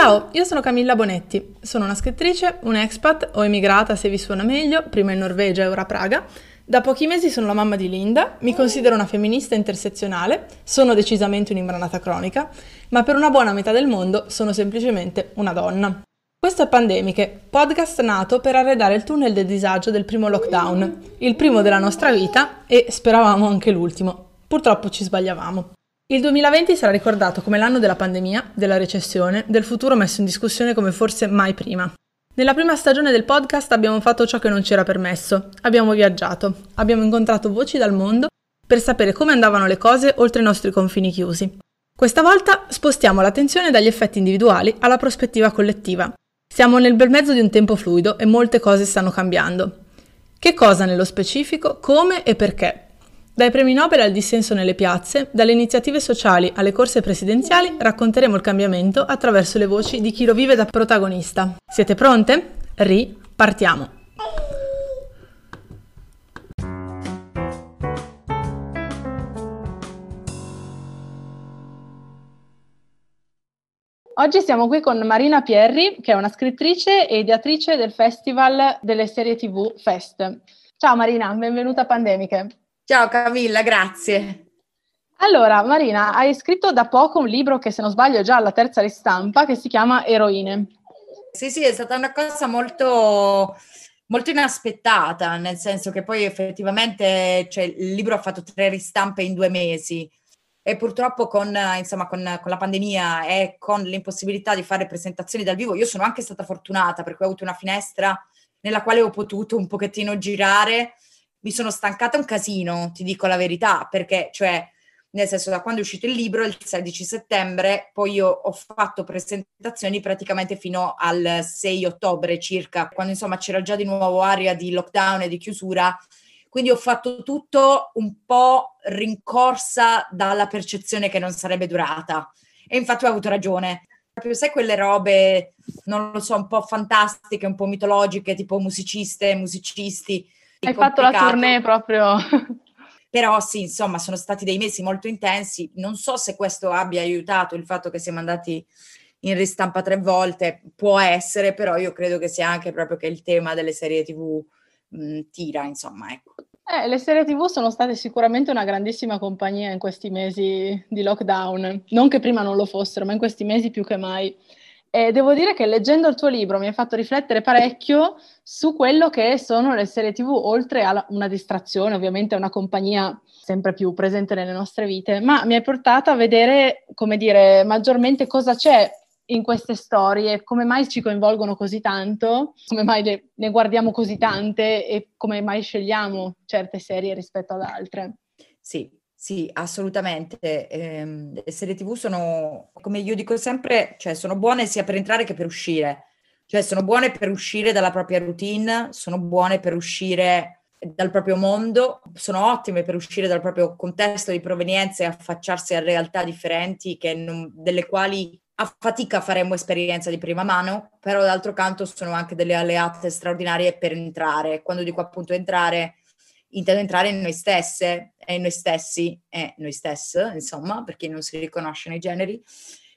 Ciao, io sono Camilla Bonetti, sono una scrittrice, un'expat, ho emigrata se vi suona meglio, prima in Norvegia e ora a Praga. Da pochi mesi sono la mamma di Linda, mi considero una femminista intersezionale, sono decisamente un'imbranata cronica, ma per una buona metà del mondo sono semplicemente una donna. Questo è Pandemiche, podcast nato per arredare il tunnel del disagio del primo lockdown, il primo della nostra vita e speravamo anche l'ultimo. Purtroppo ci sbagliavamo. Il 2020 sarà ricordato come l'anno della pandemia, della recessione, del futuro messo in discussione come forse mai prima. Nella prima stagione del podcast abbiamo fatto ciò che non ci era permesso, abbiamo viaggiato, abbiamo incontrato voci dal mondo per sapere come andavano le cose oltre i nostri confini chiusi. Questa volta spostiamo l'attenzione dagli effetti individuali alla prospettiva collettiva. Siamo nel bel mezzo di un tempo fluido e molte cose stanno cambiando. Che cosa nello specifico, come e perché? Dai premi Nobel al dissenso nelle piazze, dalle iniziative sociali alle corse presidenziali, racconteremo il cambiamento attraverso le voci di chi lo vive da protagonista. Siete pronte? Ripartiamo! Oggi siamo qui con Marina Pierri, che è una scrittrice e ideatrice del Festival delle serie TV Fest. Ciao Marina, benvenuta a Pandemiche. Ciao Camilla, grazie. Allora, Marina, hai scritto da poco un libro che se non sbaglio è già alla terza ristampa che si chiama Eroine. Sì, sì, è stata una cosa molto, molto inaspettata, nel senso che poi effettivamente cioè, il libro ha fatto tre ristampe in due mesi e purtroppo con, insomma, con, con, la pandemia e con l'impossibilità di fare presentazioni dal vivo, io sono anche stata fortunata perché ho avuto una finestra nella quale ho potuto un pochettino girare mi sono stancata un casino, ti dico la verità, perché cioè nel senso da quando è uscito il libro, il 16 settembre, poi io ho fatto presentazioni praticamente fino al 6 ottobre circa, quando insomma c'era già di nuovo aria di lockdown e di chiusura, quindi ho fatto tutto un po' rincorsa dalla percezione che non sarebbe durata e infatti ho avuto ragione. Proprio sai quelle robe, non lo so, un po' fantastiche, un po' mitologiche, tipo musiciste, musicisti, hai fatto la tournée proprio. Però sì, insomma, sono stati dei mesi molto intensi. Non so se questo abbia aiutato il fatto che siamo andati in ristampa tre volte, può essere, però io credo che sia anche proprio che il tema delle serie TV mh, tira, insomma, ecco. Eh, le serie TV sono state sicuramente una grandissima compagnia in questi mesi di lockdown, non che prima non lo fossero, ma in questi mesi più che mai. E devo dire che leggendo il tuo libro mi ha fatto riflettere parecchio su quello che sono le serie TV, oltre a una distrazione, ovviamente una compagnia sempre più presente nelle nostre vite, ma mi hai portato a vedere, come dire, maggiormente cosa c'è in queste storie, come mai ci coinvolgono così tanto, come mai le, ne guardiamo così tante e come mai scegliamo certe serie rispetto ad altre. Sì, sì, assolutamente. Eh, le serie TV sono, come io dico sempre, cioè sono buone sia per entrare che per uscire. Cioè sono buone per uscire dalla propria routine, sono buone per uscire dal proprio mondo, sono ottime per uscire dal proprio contesto di provenienza e affacciarsi a realtà differenti non, delle quali a fatica faremmo esperienza di prima mano, però d'altro canto sono anche delle alleate straordinarie per entrare. Quando dico appunto entrare, intendo entrare in noi stesse e in noi stessi e noi stesse, insomma, perché non si riconosce nei generi.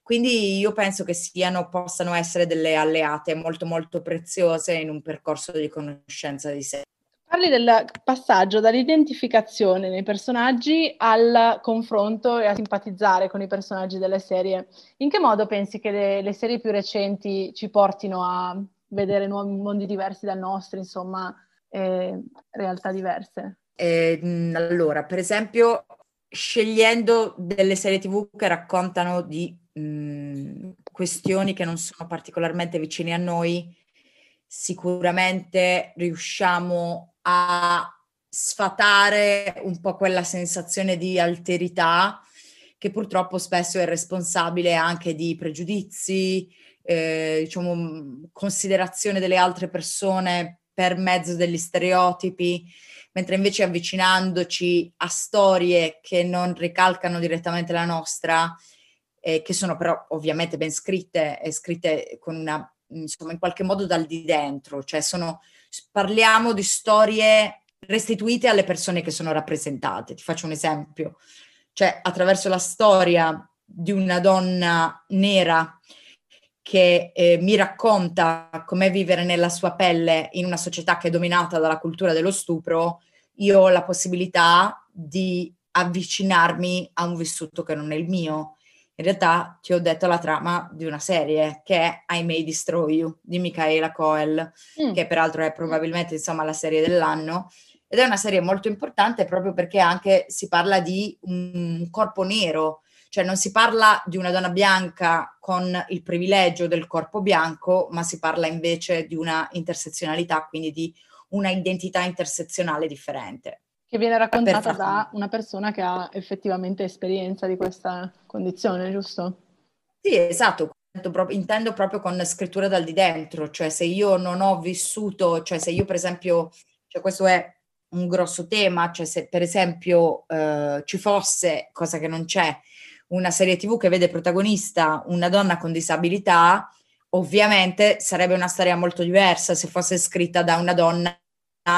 Quindi io penso che siano, possano essere delle alleate molto molto preziose in un percorso di conoscenza di sé. Parli del passaggio dall'identificazione nei personaggi al confronto e a simpatizzare con i personaggi delle serie. In che modo pensi che le, le serie più recenti ci portino a vedere nuovi mondi diversi dal nostro, insomma, eh, realtà diverse? Eh, allora, per esempio, scegliendo delle serie TV che raccontano di mh, questioni che non sono particolarmente vicine a noi, sicuramente riusciamo a sfatare un po' quella sensazione di alterità che purtroppo spesso è responsabile anche di pregiudizi, eh, diciamo, considerazione delle altre persone per mezzo degli stereotipi, mentre invece avvicinandoci a storie che non ricalcano direttamente la nostra, eh, che sono però ovviamente ben scritte e scritte con una, insomma, in qualche modo dal di dentro, cioè sono, parliamo di storie restituite alle persone che sono rappresentate. Ti faccio un esempio, cioè attraverso la storia di una donna nera che eh, mi racconta com'è vivere nella sua pelle in una società che è dominata dalla cultura dello stupro, io ho la possibilità di avvicinarmi a un vissuto che non è il mio. In realtà ti ho detto la trama di una serie che è I May Destroy You di Michaela Coel, mm. che peraltro è probabilmente insomma la serie dell'anno. Ed è una serie molto importante proprio perché anche si parla di un corpo nero, cioè non si parla di una donna bianca con il privilegio del corpo bianco, ma si parla invece di una intersezionalità, quindi di una identità intersezionale differente. Che viene raccontata da una persona che ha effettivamente esperienza di questa condizione, giusto? Sì, esatto. Intendo proprio con scrittura dal di dentro, cioè se io non ho vissuto, cioè se io per esempio, cioè questo è un grosso tema, cioè se per esempio eh, ci fosse, cosa che non c'è, una serie tv che vede protagonista una donna con disabilità, ovviamente sarebbe una storia molto diversa se fosse scritta da una donna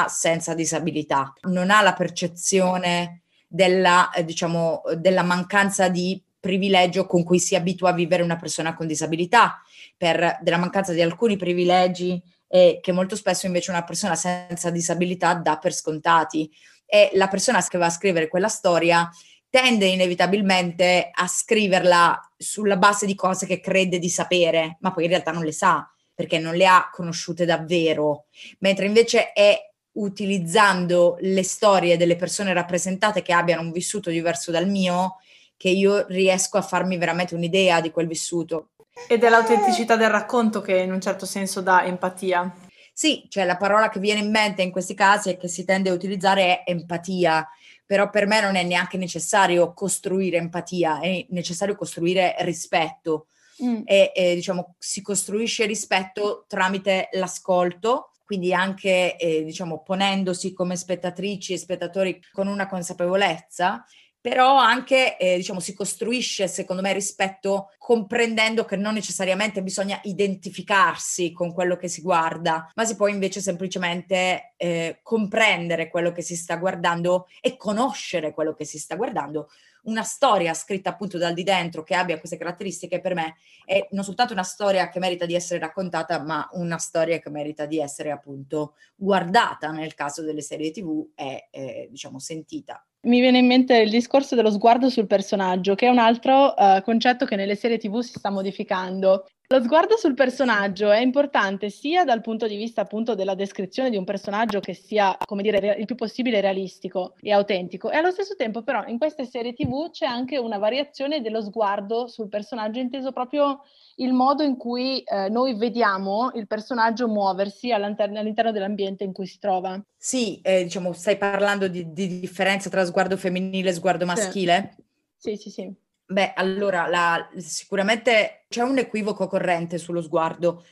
senza disabilità. Non ha la percezione della, eh, diciamo, della mancanza di privilegio con cui si abitua a vivere una persona con disabilità, per, della mancanza di alcuni privilegi eh, che molto spesso invece una persona senza disabilità dà per scontati. E la persona che va a scrivere quella storia tende inevitabilmente a scriverla sulla base di cose che crede di sapere, ma poi in realtà non le sa perché non le ha conosciute davvero, mentre invece è utilizzando le storie delle persone rappresentate che abbiano un vissuto diverso dal mio che io riesco a farmi veramente un'idea di quel vissuto. Ed è l'autenticità del racconto che in un certo senso dà empatia. Sì, cioè la parola che viene in mente in questi casi e che si tende a utilizzare è empatia, però per me non è neanche necessario costruire empatia, è necessario costruire rispetto. Mm. E, e diciamo si costruisce rispetto tramite l'ascolto, quindi anche eh, diciamo ponendosi come spettatrici e spettatori con una consapevolezza però anche eh, diciamo si costruisce secondo me rispetto comprendendo che non necessariamente bisogna identificarsi con quello che si guarda ma si può invece semplicemente eh, comprendere quello che si sta guardando e conoscere quello che si sta guardando. Una storia scritta appunto dal di dentro che abbia queste caratteristiche per me è non soltanto una storia che merita di essere raccontata ma una storia che merita di essere appunto guardata nel caso delle serie tv e eh, diciamo sentita mi viene in mente il discorso dello sguardo sul personaggio, che è un altro uh, concetto che nelle serie TV si sta modificando. Lo sguardo sul personaggio è importante sia dal punto di vista appunto della descrizione di un personaggio che sia, come dire, il più possibile realistico e autentico, e allo stesso tempo però in queste serie TV c'è anche una variazione dello sguardo sul personaggio inteso proprio il modo in cui eh, noi vediamo il personaggio muoversi all'interno dell'ambiente in cui si trova. Sì, eh, diciamo, stai parlando di, di, differenza tra sguardo femminile e sguardo maschile? Sì, sì, sì. Beh, allora, la, sicuramente c'è un equivoco corrente sullo sguardo,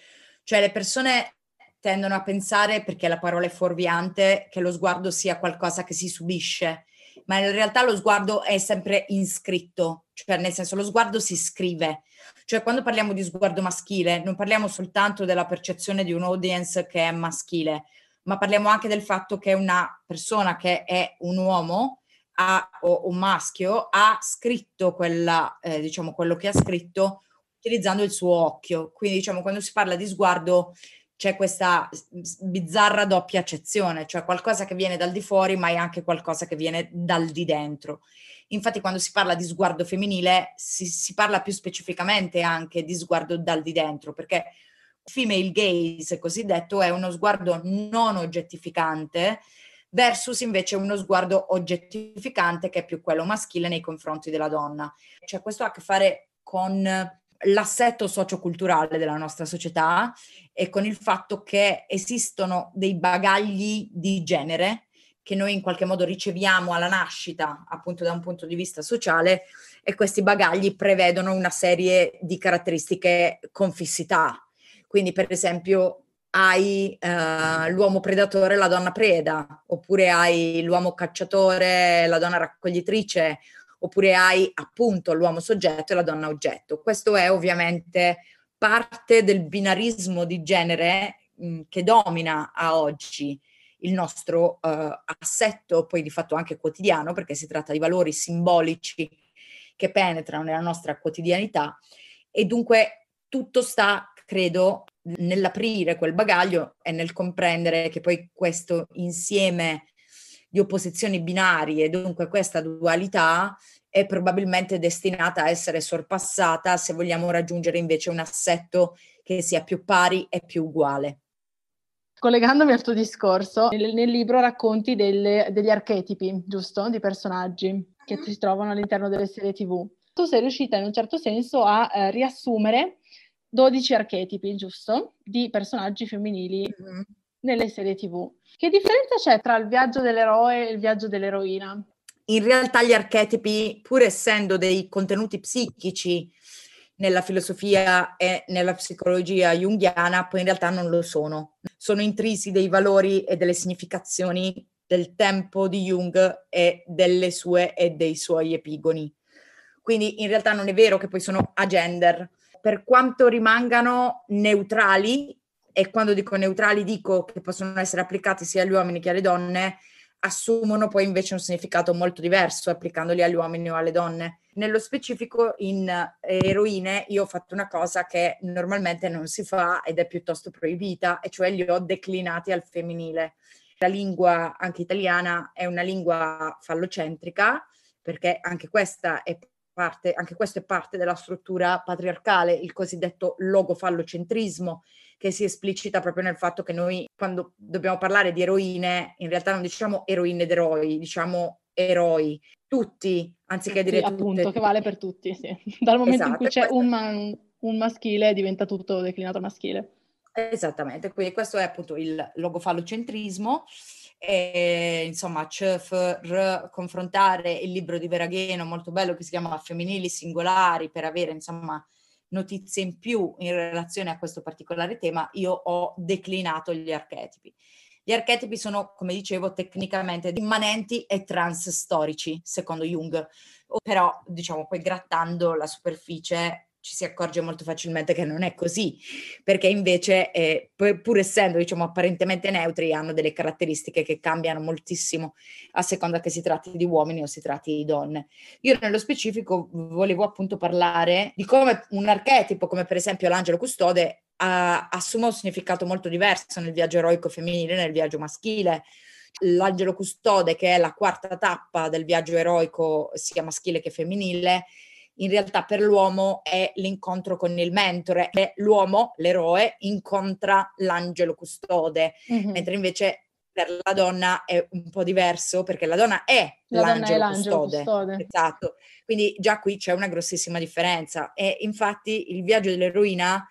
cioè le persone tendono a pensare, perché la parola è fuorviante, che lo sguardo sia qualcosa che si subisce, ma in realtà lo sguardo è sempre iscritto, cioè nel senso lo sguardo si scrive. Cioè quando parliamo di sguardo maschile non parliamo soltanto della percezione di un audience che è maschile, ma parliamo anche del fatto che una persona che è un uomo ha, o un maschio ha scritto quella, eh, diciamo, quello che ha scritto utilizzando il suo occhio. Quindi diciamo quando si parla di sguardo c'è questa bizzarra doppia accezione, cioè qualcosa che viene dal di fuori, ma è anche qualcosa che viene dal di dentro. Infatti, quando si parla di sguardo femminile, si, si parla più specificamente anche di sguardo dal di dentro, perché female gaze cosiddetto è uno sguardo non oggettificante versus invece uno sguardo oggettificante che è più quello maschile nei confronti della donna. Cioè questo ha a che fare con l'assetto socioculturale della nostra società e con il fatto che esistono dei bagagli di genere che noi in qualche modo riceviamo alla nascita, appunto da un punto di vista sociale, e questi bagagli prevedono una serie di caratteristiche con fissità. Quindi, per esempio, hai uh, l'uomo predatore e la donna preda, oppure hai l'uomo cacciatore, la donna raccoglitrice, oppure hai appunto l'uomo soggetto e la donna oggetto. Questo è ovviamente parte del binarismo di genere mh, che domina a oggi il nostro uh, assetto, poi di fatto anche quotidiano, perché si tratta di valori simbolici che penetrano nella nostra quotidianità e dunque tutto sta, credo, nell'aprire quel bagaglio e nel comprendere che poi questo insieme di opposizioni binarie, dunque questa dualità è probabilmente destinata a essere sorpassata se vogliamo raggiungere invece un assetto che sia più pari e più uguale. Collegandomi al tuo discorso, nel, nel libro racconti delle, degli archetipi, giusto? Di personaggi che si trovano all'interno delle serie TV. Tu sei riuscita in un certo senso a eh, riassumere 12 archetipi, giusto? Di personaggi femminili mm-hmm. nelle serie TV. Che differenza c'è tra il viaggio dell'eroe e il viaggio dell'eroina? In realtà gli archetipi, pur essendo dei contenuti psichici nella filosofia e nella psicologia junghiana, poi in realtà non lo sono. Sono intrisi dei valori e delle significazioni del tempo di Jung e delle sue e dei suoi epigoni. Quindi in realtà non è vero che poi sono agender, per quanto rimangano neutrali, e quando dico neutrali dico che possono essere applicati sia agli uomini che alle donne, assumono poi invece un significato molto diverso applicandoli agli uomini o alle donne. Nello specifico in eroine io ho fatto una cosa che normalmente non si fa ed è piuttosto proibita, e cioè li ho declinati al femminile. La lingua anche italiana è una lingua fallocentrica, perché anche questa è parte, anche questo è parte della struttura patriarcale, il cosiddetto logofallocentrismo, che si esplicita proprio nel fatto che noi, quando dobbiamo parlare di eroine, in realtà non diciamo eroine ed eroi, diciamo eroi, tutti, anziché dire sì, tutte. appunto, che vale per tutti, sì. Dal momento esatto, in cui c'è questo... un, man, un maschile diventa tutto declinato maschile. Esattamente, quindi questo è appunto il logofallocentrismo e insomma CFR, confrontare il libro di Veragheno molto bello che si chiama Femminili singolari per avere insomma notizie in più in relazione a questo particolare tema, io ho declinato gli archetipi. Gli archetipi sono, come dicevo, tecnicamente immanenti e transtorici, secondo Jung, però diciamo poi grattando la superficie ci si accorge molto facilmente che non è così, perché invece, eh, pur essendo diciamo, apparentemente neutri, hanno delle caratteristiche che cambiano moltissimo a seconda che si tratti di uomini o si tratti di donne. Io nello specifico volevo appunto parlare di come un archetipo, come per esempio l'angelo custode, ha, assume un significato molto diverso nel viaggio eroico femminile e nel viaggio maschile. L'angelo custode, che è la quarta tappa del viaggio eroico sia maschile che femminile, in realtà per l'uomo è l'incontro con il mentore, e l'uomo, l'eroe, incontra l'angelo custode, mm-hmm. mentre invece per la donna è un po' diverso perché la donna è, la l'angelo, donna è l'angelo custode. custode. Esatto. Quindi già qui c'è una grossissima differenza e infatti il viaggio dell'eroina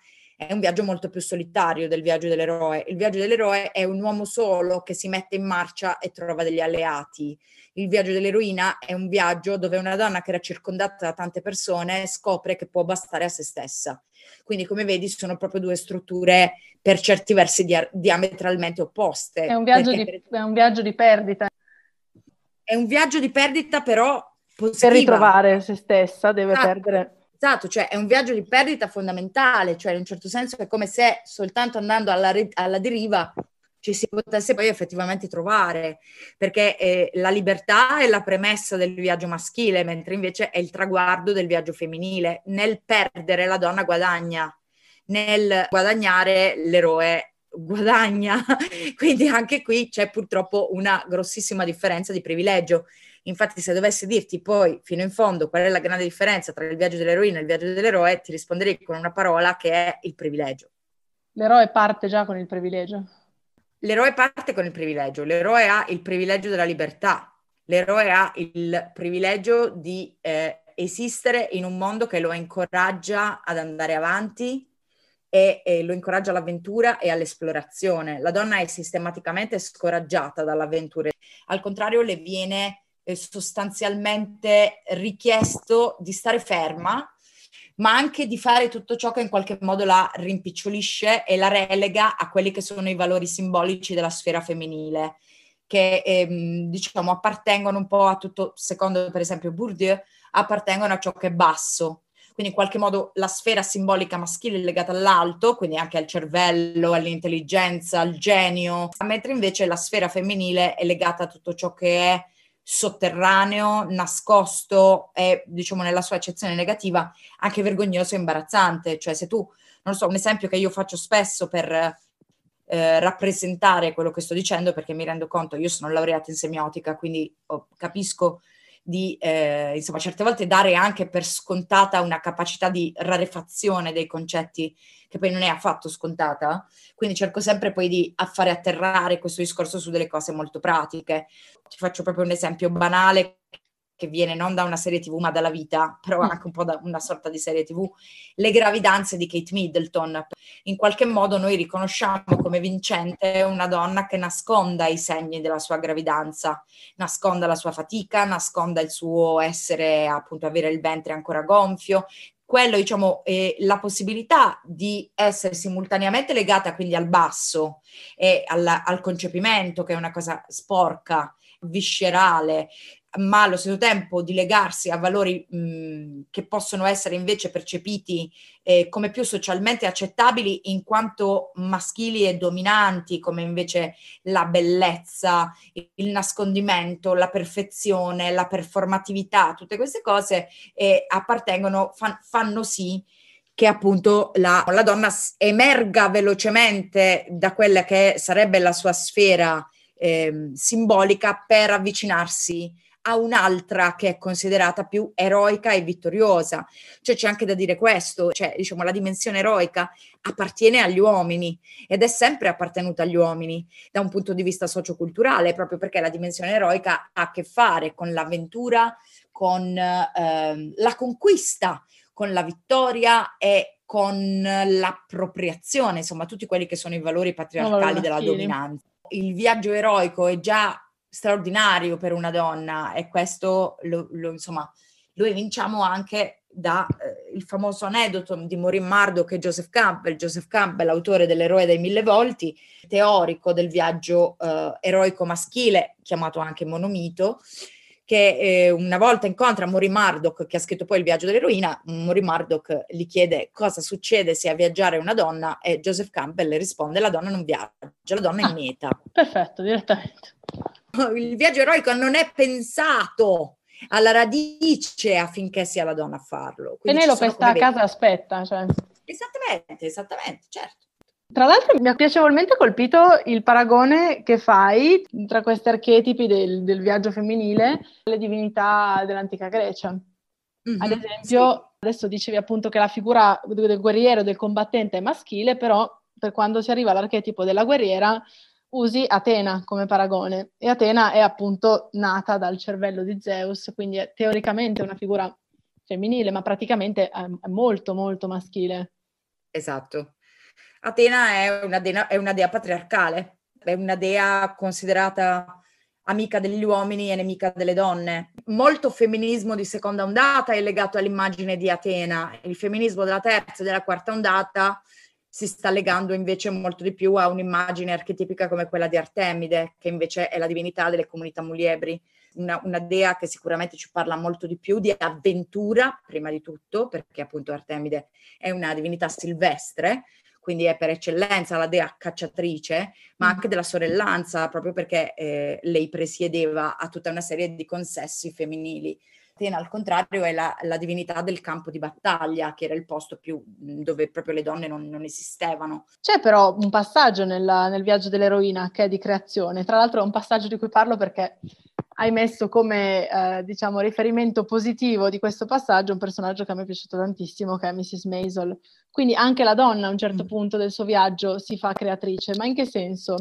è un viaggio molto più solitario del viaggio dell'eroe. Il viaggio dell'eroe è un uomo solo che si mette in marcia e trova degli alleati. Il viaggio dell'eroina è un viaggio dove una donna che era circondata da tante persone scopre che può bastare a se stessa. Quindi, come vedi, sono proprio due strutture per certi versi dia- diametralmente opposte. È un, viaggio di, è un viaggio di perdita. È un viaggio di perdita, però positiva. Per ritrovare se stessa deve ah, perdere Esatto, cioè è un viaggio di perdita fondamentale, cioè in un certo senso è come se soltanto andando alla, alla deriva ci si potesse poi effettivamente trovare, perché eh, la libertà è la premessa del viaggio maschile, mentre invece è il traguardo del viaggio femminile. Nel perdere la donna guadagna, nel guadagnare l'eroe guadagna. Quindi anche qui c'è purtroppo una grossissima differenza di privilegio. Infatti, se dovessi dirti poi fino in fondo qual è la grande differenza tra il viaggio dell'eroina e il viaggio dell'eroe, ti risponderei con una parola che è il privilegio. L'eroe parte già con il privilegio. L'eroe parte con il privilegio, l'eroe ha il privilegio della libertà, l'eroe ha il privilegio di eh, esistere in un mondo che lo incoraggia ad andare avanti e, e, lo incoraggia all'avventura e all'esplorazione. La donna è sistematicamente scoraggiata dall'avventura, al contrario le viene eh, sostanzialmente richiesto di stare ferma, ma anche di fare tutto ciò che in qualche modo la rimpicciolisce e la relega a quelli che sono i valori simbolici della sfera femminile, che ehm, diciamo appartengono un po' a tutto, secondo per esempio Bourdieu, appartengono a ciò che è basso. Quindi in qualche modo la sfera simbolica maschile è legata all'alto, quindi anche al cervello, all'intelligenza, al genio, mentre invece la sfera femminile è legata a tutto ciò che è sotterraneo, nascosto e diciamo nella sua accezione negativa anche vergognoso e imbarazzante. Cioè se tu, non so, un esempio che io faccio spesso per eh, rappresentare quello che sto dicendo perché mi rendo conto, io sono laureata in semiotica, quindi oh, capisco di, eh, insomma, certe volte dare anche per scontata una capacità di rarefazione dei concetti che poi non è affatto scontata. Quindi cerco sempre poi di fare atterrare questo discorso su delle cose molto pratiche. Ti faccio proprio un esempio banale che viene non da una serie tv ma dalla vita, però mm. anche un po' da una sorta di serie tv, le gravidanze di Kate Middleton. In qualche modo noi riconosciamo come vincente una donna che nasconda i segni della sua gravidanza, nasconda la sua fatica, nasconda il suo essere, appunto, avere il ventre ancora gonfio, quello, diciamo, eh, la possibilità di essere simultaneamente legata quindi al basso e alla, al concepimento, che è una cosa sporca, viscerale, ma allo stesso tempo di legarsi a valori mh, che possono essere invece percepiti eh, come più socialmente accettabili in quanto maschili e dominanti, come invece la bellezza, il nascondimento, la perfezione, la performatività, tutte queste cose eh, appartengono, fan, fanno sì che appunto la, la donna emerga velocemente da quella che sarebbe la sua sfera eh, simbolica per avvicinarsi a un'altra che è considerata più eroica e vittoriosa. Cioè c'è anche da dire questo, cioè diciamo la dimensione eroica appartiene agli uomini ed è sempre appartenuta agli uomini da un punto di vista socioculturale, proprio perché la dimensione eroica ha a che fare con l'avventura, con eh, la conquista, con la vittoria e con l'appropriazione, insomma tutti quelli che sono i valori patriarcali della dominanza. Il viaggio eroico è già straordinario per una donna e questo lo, lo, insomma, lo evinciamo anche dal eh, famoso aneddoto di Maureen Murdoch e Joseph Campbell. Joseph Campbell, autore dell'eroe dei mille volti, teorico del viaggio eh, eroico maschile, chiamato anche monomito, che eh, una volta incontra Maureen Murdoch, che ha scritto poi il viaggio dell'eroina, Maureen Murdoch gli chiede cosa succede se a viaggiare una donna e Joseph Campbell risponde la donna non viaggia, la donna è ah, meta. Perfetto, direttamente il viaggio eroico non è pensato alla radice affinché sia la donna a farlo. Penelope sta a casa e aspetta. Cioè. Esattamente, esattamente, certo. Tra l'altro mi ha piacevolmente colpito il paragone che fai tra questi archetipi del, del viaggio femminile e le divinità dell'antica Grecia. Mm-hmm, Ad esempio, sì. adesso dicevi appunto che la figura del guerriero, del combattente è maschile, però per quando si arriva all'archetipo della guerriera usi Atena come paragone e Atena è appunto nata dal cervello di Zeus, quindi è teoricamente una figura femminile, ma praticamente è, molto molto maschile. Esatto. Atena è una, dea, è una dea patriarcale, è una dea considerata amica degli uomini e nemica delle donne. Molto femminismo di seconda ondata è legato all'immagine di Atena, il femminismo della terza e della quarta ondata si sta legando invece molto di più a un'immagine archetipica come quella di Artemide, che invece è la divinità delle comunità muliebri, una, una, dea che sicuramente ci parla molto di più di avventura, prima di tutto, perché appunto Artemide è una divinità silvestre, quindi è per eccellenza la dea cacciatrice, ma anche della sorellanza, proprio perché eh, lei presiedeva a tutta una serie di consessi femminili. Atena, al contrario, è la, la, divinità del campo di battaglia, che era il posto più dove proprio le donne non, non esistevano. C'è però un passaggio nella, nel viaggio dell'eroina che è di creazione. Tra l'altro è un passaggio di cui parlo perché hai messo come eh, diciamo riferimento positivo di questo passaggio un personaggio che a me è piaciuto tantissimo, che è Mrs. Maisel. Quindi anche la donna a un certo mm. punto del suo viaggio si fa creatrice, ma in che senso?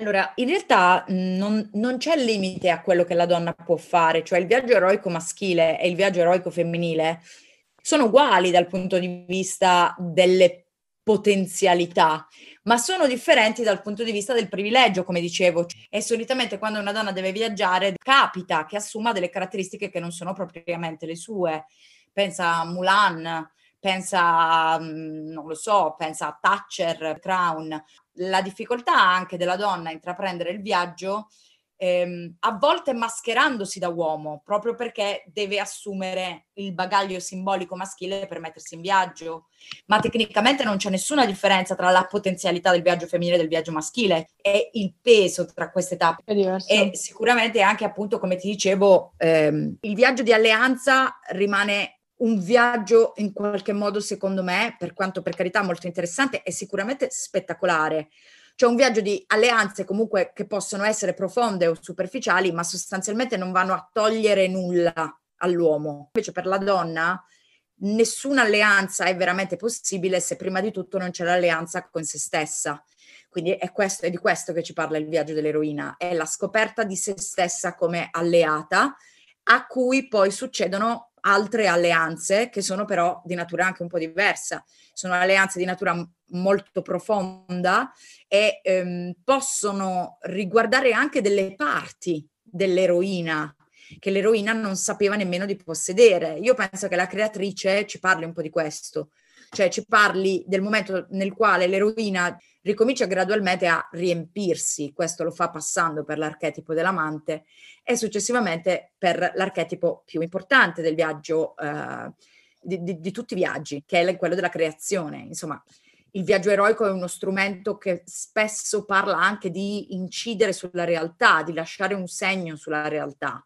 Allora, in realtà non, non, c'è limite a quello che la donna può fare, cioè il viaggio eroico maschile e il viaggio eroico femminile sono uguali dal punto di vista delle potenzialità, ma sono differenti dal punto di vista del privilegio, come dicevo. E solitamente quando una donna deve viaggiare capita che assuma delle caratteristiche che non sono propriamente le sue. Pensa a Mulan, pensa, non lo so, pensa a Thatcher, Crown, la difficoltà anche della donna a intraprendere il viaggio ehm, a volte mascherandosi da uomo, proprio perché deve assumere il bagaglio simbolico maschile per mettersi in viaggio. Ma tecnicamente non c'è nessuna differenza tra la potenzialità del viaggio femminile e del viaggio maschile, è il peso tra queste tappe. E sicuramente anche appunto, come ti dicevo, ehm, il viaggio di alleanza rimane un viaggio in qualche modo, secondo me, per quanto per carità molto interessante e sicuramente spettacolare c'è un viaggio di alleanze comunque che possono essere profonde o superficiali, ma sostanzialmente non vanno a togliere nulla all'uomo. Invece per la donna nessuna alleanza è veramente possibile se prima di tutto non c'è l'alleanza con se stessa. Quindi è, questo, è di questo che ci parla il viaggio dell'eroina, è la scoperta di se stessa come alleata, a cui poi succedono altre alleanze che sono però di natura anche un po' diversa. Sono alleanze di natura molto profonda e ehm, possono riguardare anche delle parti dell'eroina che l'eroina non sapeva nemmeno di possedere. Io penso che la creatrice ci parli un po' di questo, cioè ci parli del momento nel quale l'eroina ricomincia gradualmente a riempirsi, questo lo fa passando per l'archetipo dell'amante e successivamente per l'archetipo più importante del viaggio, eh, di, di, di, tutti i viaggi, che è quello della creazione. Insomma, il viaggio eroico è uno strumento che spesso parla anche di incidere sulla realtà, di lasciare un segno sulla realtà.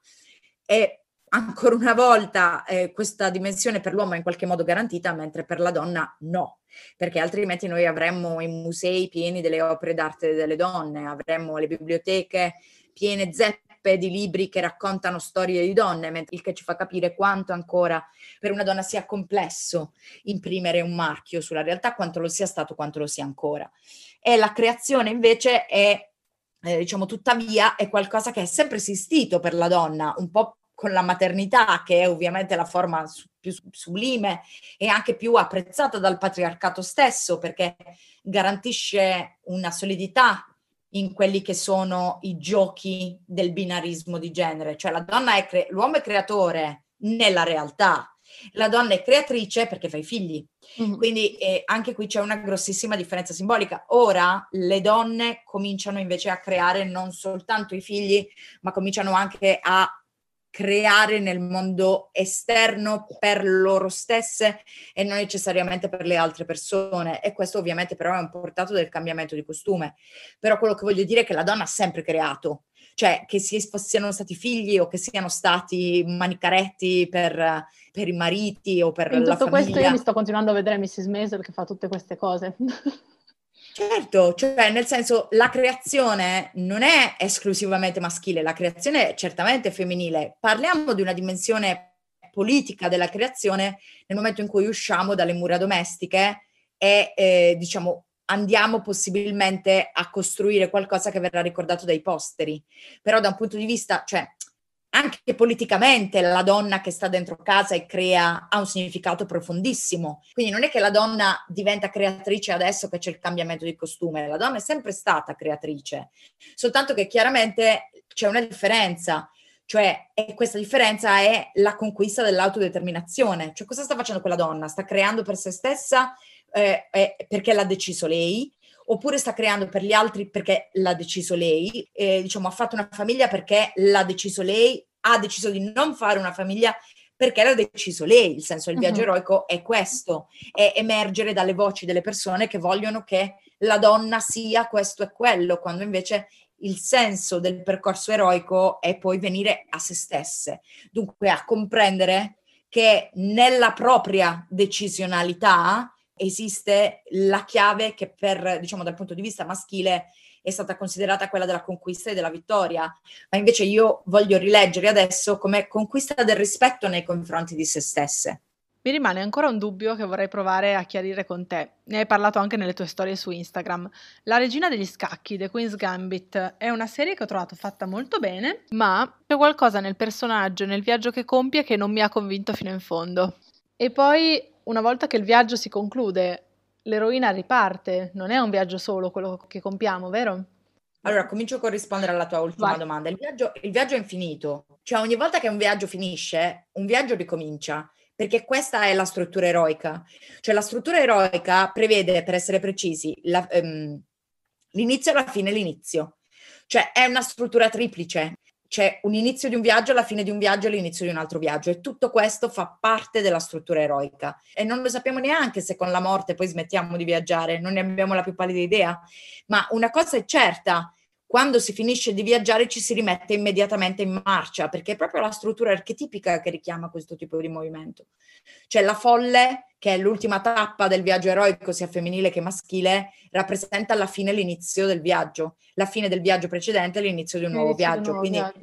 E ancora una volta eh, questa dimensione per l'uomo è in qualche modo garantita, mentre per la donna no, perché altrimenti noi avremmo i musei pieni delle opere d'arte delle donne, avremmo le biblioteche piene zeppe di libri che raccontano storie di donne, il che ci fa capire quanto ancora per una donna sia complesso imprimere un marchio sulla realtà, quanto lo sia stato, quanto lo sia ancora. E la creazione invece è eh, diciamo tuttavia è qualcosa che è sempre esistito per la donna, un po' con la maternità, che è ovviamente la forma su, più sublime e anche più apprezzata dal patriarcato stesso, perché garantisce una solidità in quelli che sono i giochi del binarismo di genere, cioè la donna è cre- l'uomo è creatore nella realtà, la donna è creatrice perché fa i figli. Mm-hmm. Quindi eh, anche qui c'è una grossissima differenza simbolica. Ora le donne cominciano invece a creare non soltanto i figli, ma cominciano anche a creare nel mondo esterno per loro stesse e non necessariamente per le altre persone. E questo ovviamente però è un portato del cambiamento di costume. Però quello che voglio dire è che la donna ha sempre creato, cioè che siano stati figli o che siano stati manicaretti per, per i mariti o per In la tutto questo io mi sto continuando a vedere Mrs. Maisel che fa tutte queste cose. Certo, cioè nel senso la creazione non è esclusivamente maschile, la creazione è certamente femminile. Parliamo di una dimensione politica della creazione nel momento in cui usciamo dalle mura domestiche e eh, diciamo andiamo possibilmente a costruire qualcosa che verrà ricordato dai posteri. Però da un punto di vista, cioè anche politicamente la donna che sta dentro casa e crea ha un significato profondissimo. Quindi non è che la donna diventa creatrice adesso che c'è il cambiamento di costume, la donna è sempre stata creatrice, soltanto che chiaramente c'è una differenza. Cioè, e questa differenza è la conquista dell'autodeterminazione. Cioè, cosa sta facendo quella donna? Sta creando per se stessa eh, eh, perché l'ha deciso lei, oppure sta creando per gli altri perché l'ha deciso lei, eh, diciamo ha fatto una famiglia perché l'ha deciso lei, ha deciso di non fare una famiglia perché l'ha deciso lei, il senso del viaggio uh-huh. eroico è questo, è emergere dalle voci delle persone che vogliono che la donna sia questo e quello, quando invece il senso del percorso eroico è poi venire a se stesse, dunque a comprendere che nella propria decisionalità esiste la chiave che per, diciamo, dal punto di vista maschile è stata considerata quella della conquista e della vittoria, ma invece io voglio rileggere adesso come conquista del rispetto nei confronti di se stesse. Mi rimane ancora un dubbio che vorrei provare a chiarire con te. Ne hai parlato anche nelle tue storie su Instagram. La regina degli scacchi, The Queen's Gambit, è una serie che ho trovato fatta molto bene, ma c'è qualcosa nel personaggio, nel viaggio che compie, che non mi ha convinto fino in fondo. E poi una volta che il viaggio si conclude, l'eroina riparte, non è un viaggio solo quello che compiamo, vero? Allora, comincio con rispondere alla tua ultima Vai. domanda. Il viaggio, il viaggio è infinito, cioè ogni volta che un viaggio finisce, un viaggio ricomincia, perché questa è la struttura eroica. Cioè la struttura eroica prevede, per essere precisi, la, um, l'inizio la fine l'inizio. Cioè è una struttura triplice c'è un inizio di un viaggio, la fine di un viaggio e l'inizio di un altro viaggio. E tutto questo fa parte della struttura eroica. E non lo sappiamo neanche se con la morte poi smettiamo di viaggiare, non ne abbiamo la più pallida idea, ma una cosa è certa, quando si finisce di viaggiare ci si rimette immediatamente in marcia, perché è proprio la struttura archetipica che richiama questo tipo di movimento. Cioè la folle, che è l'ultima tappa del viaggio eroico, sia femminile che maschile, rappresenta alla fine l'inizio del viaggio, la fine del viaggio precedente e l'inizio di un nuovo viaggio. Quindi viaggio.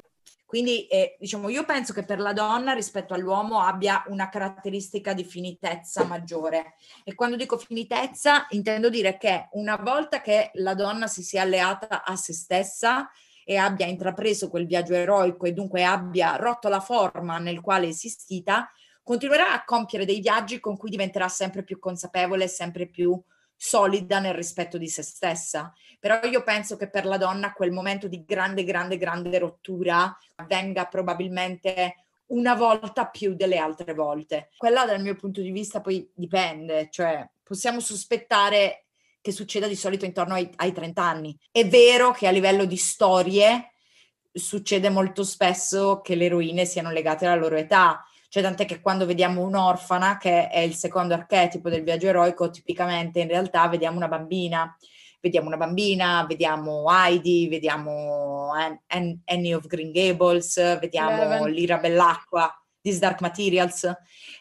Quindi eh, diciamo, io penso che per la donna rispetto all'uomo abbia una caratteristica di finitezza maggiore. E quando dico finitezza intendo dire che una volta che la donna si sia alleata a se stessa e abbia intrapreso quel viaggio eroico e dunque abbia rotto la forma nel quale è esistita, continuerà a compiere dei viaggi con cui diventerà sempre più consapevole, sempre più solida nel rispetto di se stessa. Però io penso che per la donna quel momento di grande, grande, grande rottura avvenga probabilmente una volta più delle altre volte. Quella dal mio punto di vista poi dipende, cioè possiamo sospettare che succeda di solito intorno ai, ai 30 anni. È vero che a livello di storie succede molto spesso che le eroine siano legate alla loro età, cioè tant'è che quando vediamo un'orfana, che è il secondo archetipo del viaggio eroico, tipicamente in realtà vediamo una bambina. Vediamo una bambina, vediamo Heidi, vediamo Annie of Green Gables, vediamo Eleven. L'ira Bellacqua, This Dark Materials,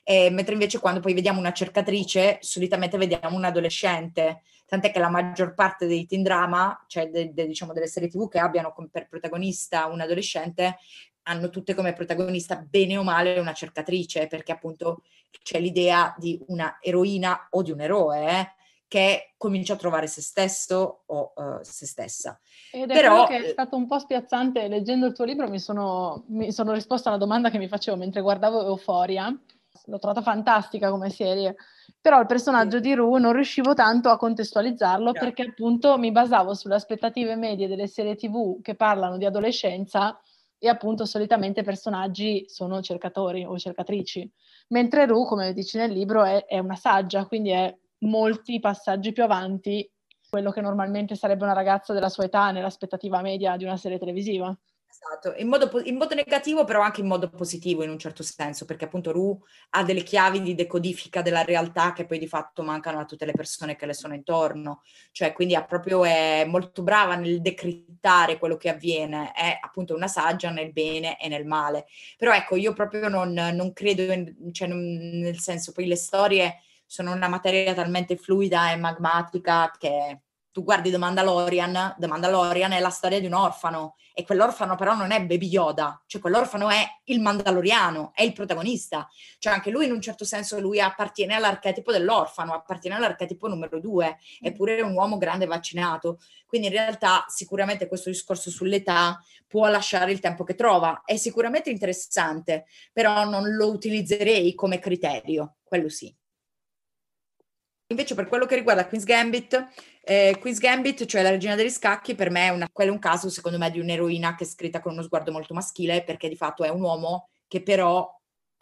eh, mentre invece quando poi vediamo una cercatrice, solitamente vediamo un adolescente, tant'è che la maggior parte dei teen drama, cioè de, de, diciamo delle serie tv che abbiano per protagonista un adolescente, hanno tutte come protagonista bene o male una cercatrice, perché appunto c'è l'idea di una eroina o di un eroe eh, che comincia a trovare se stesso o uh, se stessa. Ed è Però, che è eh, stato un po' spiazzante, leggendo il tuo libro mi sono, mi sono risposta a una domanda che mi facevo mentre guardavo Euphoria, l'ho trovata fantastica come serie, però il personaggio sì. di Ru non riuscivo tanto a contestualizzarlo yeah. perché appunto mi basavo sulle aspettative medie delle serie tv che parlano di adolescenza e appunto solitamente personaggi sono cercatori o cercatrici, mentre Ru, come dici nel libro, è, è una saggia, quindi è molti passaggi più avanti quello che normalmente sarebbe una ragazza della sua età nell'aspettativa media di una serie televisiva. Esatto, in modo, in modo, negativo però anche in modo positivo in un certo senso, perché appunto Ru ha delle chiavi di decodifica della realtà che poi di fatto mancano a tutte le persone che le sono intorno, cioè quindi è proprio è molto brava nel decrittare quello che avviene, è appunto una saggia nel bene e nel male. Però ecco, io proprio non, non credo, in, cioè non, nel senso poi le storie sono una materia talmente fluida e magmatica che tu guardi The Mandalorian, The Mandalorian è la storia di un orfano e quell'orfano però non è Baby Yoda, cioè quell'orfano è il Mandaloriano, è il protagonista, cioè anche lui in un certo senso lui appartiene all'archetipo dell'orfano, appartiene all'archetipo numero due, eppure è un uomo grande vaccinato, quindi in realtà sicuramente questo discorso sull'età può lasciare il tempo che trova, è sicuramente interessante, però non lo utilizzerei come criterio, quello sì. Invece per quello che riguarda Queen's Gambit, eh, Queen's Gambit, cioè la regina degli scacchi, per me è, una, è un caso secondo me di un'eroina che è scritta con uno sguardo molto maschile perché di fatto è un uomo che però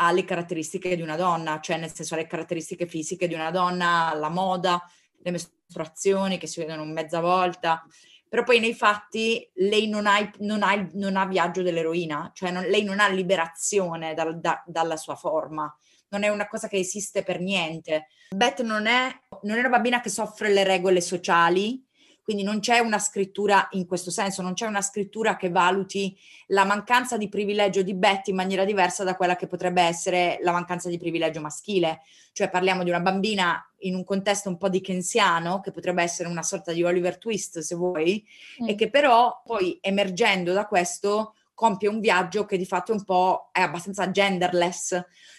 ha le caratteristiche di una donna, cioè nel senso ha le caratteristiche fisiche di una donna, la moda, le mestruazioni che si vedono mezza volta, però poi nei fatti lei non ha, non ha, non ha viaggio dell'eroina, cioè non, lei non ha liberazione dal, da, dalla sua forma non è una cosa che esiste per niente. Beth non è, non è una bambina che soffre le regole sociali, quindi non c'è una scrittura in questo senso, non c'è una scrittura che valuti la mancanza di privilegio di Beth in maniera diversa da quella che potrebbe essere la mancanza di privilegio maschile. Cioè parliamo di una bambina in un contesto un po' dickensiano, che potrebbe essere una sorta di Oliver Twist, se vuoi, mm. e che però poi emergendo da questo compie un viaggio che di fatto è un po' è abbastanza genderless,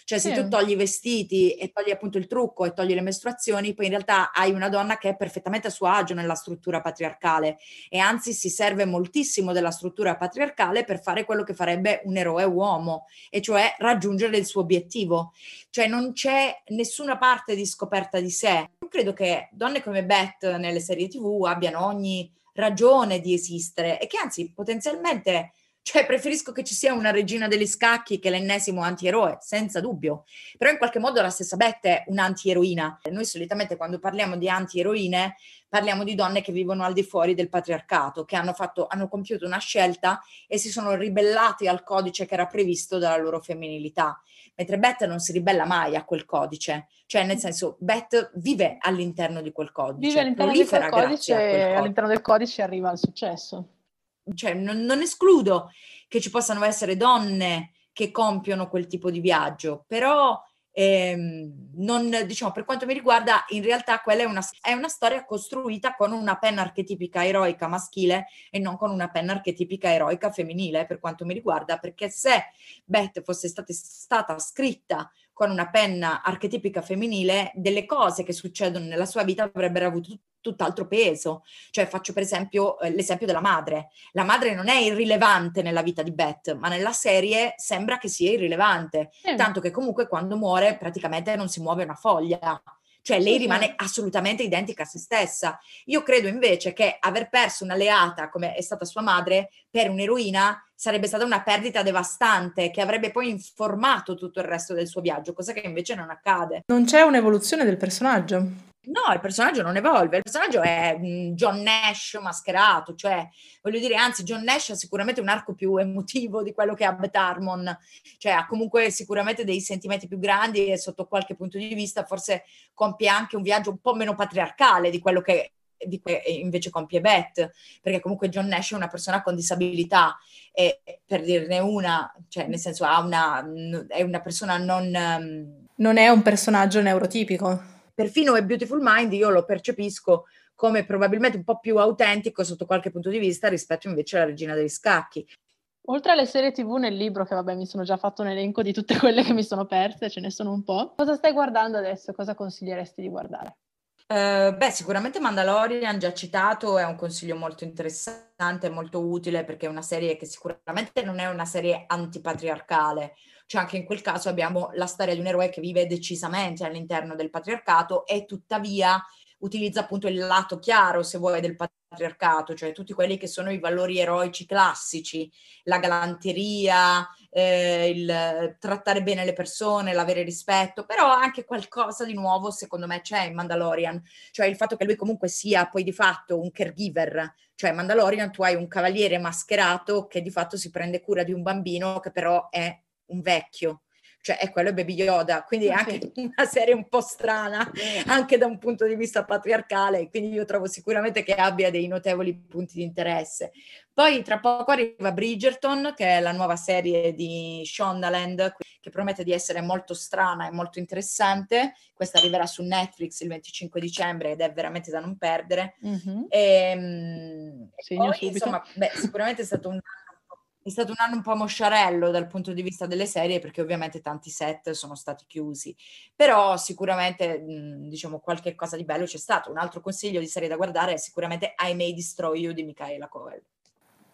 cioè se sì. tu togli i vestiti e togli appunto il trucco e togli le mestruazioni, poi in realtà hai una donna che è perfettamente a suo agio nella struttura patriarcale e anzi si serve moltissimo della struttura patriarcale per fare quello che farebbe un eroe uomo, e cioè raggiungere il suo obiettivo. Cioè non c'è nessuna parte di scoperta di sé. Io credo che donne come Beth nelle serie TV abbiano ogni ragione di esistere e che anzi potenzialmente Cioè, preferisco che ci sia una regina degli scacchi che l'ennesimo antieroe, senza dubbio. Però in qualche modo la stessa Beth è un'antieroina. Noi solitamente quando parliamo di antieroine parliamo di donne che vivono al di fuori del patriarcato, che hanno, fatto, hanno compiuto una scelta e si sono ribellati al codice che era previsto dalla loro femminilità. Mentre Beth non si ribella mai a quel codice, cioè nel senso Beth vive all'interno di quel codice, vive all'interno di quel codice e all'interno del codice arriva al successo cioè non, non escludo che ci possano essere donne che compiono quel tipo di viaggio, però ehm, non, diciamo, per quanto mi riguarda, in realtà quella è una, è una, storia costruita con una penna archetipica eroica maschile e non con una penna archetipica eroica femminile, per quanto mi riguarda, perché se Beth fosse stata, stata scritta con una penna archetipica femminile, delle cose che succedono nella sua vita avrebbero avuto tutt'altro peso. Cioè faccio per esempio eh, l'esempio della madre. La madre non è irrilevante nella vita di Beth, ma nella serie sembra che sia irrilevante, mm. tanto che comunque quando muore praticamente non si muove una foglia. Cioè lei rimane assolutamente identica a se stessa. Io credo invece che aver perso un'alleata come è stata sua madre per un'eroina sarebbe stata una perdita devastante che avrebbe poi informato tutto il resto del suo viaggio, cosa che invece non accade. Non c'è un'evoluzione del personaggio. No, il personaggio non evolve, il personaggio è John Nash mascherato, cioè voglio dire, anzi John Nash ha sicuramente un arco più emotivo di quello che ha Beth Harmon, cioè ha comunque sicuramente dei sentimenti più grandi e sotto qualche punto di vista forse compie anche un viaggio un po' meno patriarcale di quello che di cui invece compie Beth, perché comunque John Nash è una persona con disabilità e per dirne una, cioè nel senso una, è una persona non... Non è un personaggio neurotipico perfino A Beautiful Mind io lo percepisco come probabilmente un po' più autentico sotto qualche punto di vista rispetto invece alla regina degli scacchi. Oltre alle serie tv nel libro, che vabbè mi sono già fatto un elenco di tutte quelle che mi sono perse, ce ne sono un po', cosa stai guardando adesso? Cosa consiglieresti di guardare? Uh, beh, sicuramente Mandalorian, già citato, è un consiglio molto interessante, molto utile perché è una serie che sicuramente non è una serie antipatriarcale, cioè anche in quel caso abbiamo la storia di un eroe che vive decisamente all'interno del patriarcato e tuttavia utilizza appunto il lato chiaro, se vuoi, del patriarcato, cioè tutti quelli che sono i valori eroici classici, la galanteria, eh, il trattare bene le persone, l'avere rispetto, però anche qualcosa di nuovo secondo me c'è in Mandalorian, cioè il fatto che lui comunque sia poi di fatto un caregiver, cioè Mandalorian tu hai un cavaliere mascherato che di fatto si prende cura di un bambino che però è un vecchio, cioè è quello Baby Yoda, quindi è anche una serie un po' strana anche da un punto di vista patriarcale, quindi io trovo sicuramente che abbia dei notevoli punti di interesse. Poi tra poco arriva Bridgerton, che è la nuova serie di Shondaland, che promette di essere molto strana e molto interessante. Questa arriverà su Netflix il 25 dicembre ed è veramente da non perdere. Mm-hmm. Ehm, e, poi, insomma, beh, sicuramente è stato un è stato un anno un po' mosciarello dal punto di vista delle serie perché ovviamente tanti set sono stati chiusi, però sicuramente diciamo qualche cosa di bello c'è stato. Un altro consiglio di serie da guardare è sicuramente I May Destroy You di Michaela Coel.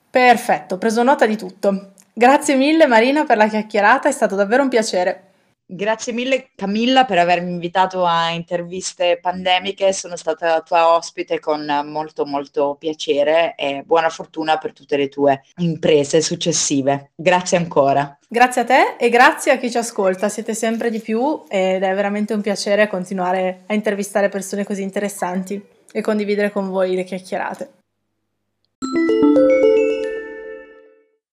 Perfetto, preso nota di tutto. Grazie mille Marina per la chiacchierata, è stato davvero un piacere. Grazie mille Camilla per avermi invitato a interviste pandemiche, sono stata tua ospite con molto molto piacere e buona fortuna per tutte le tue imprese successive. Grazie ancora. Grazie a te e grazie a chi ci ascolta, siete sempre di più ed è veramente un piacere continuare a intervistare persone così interessanti e condividere con voi le chiacchierate.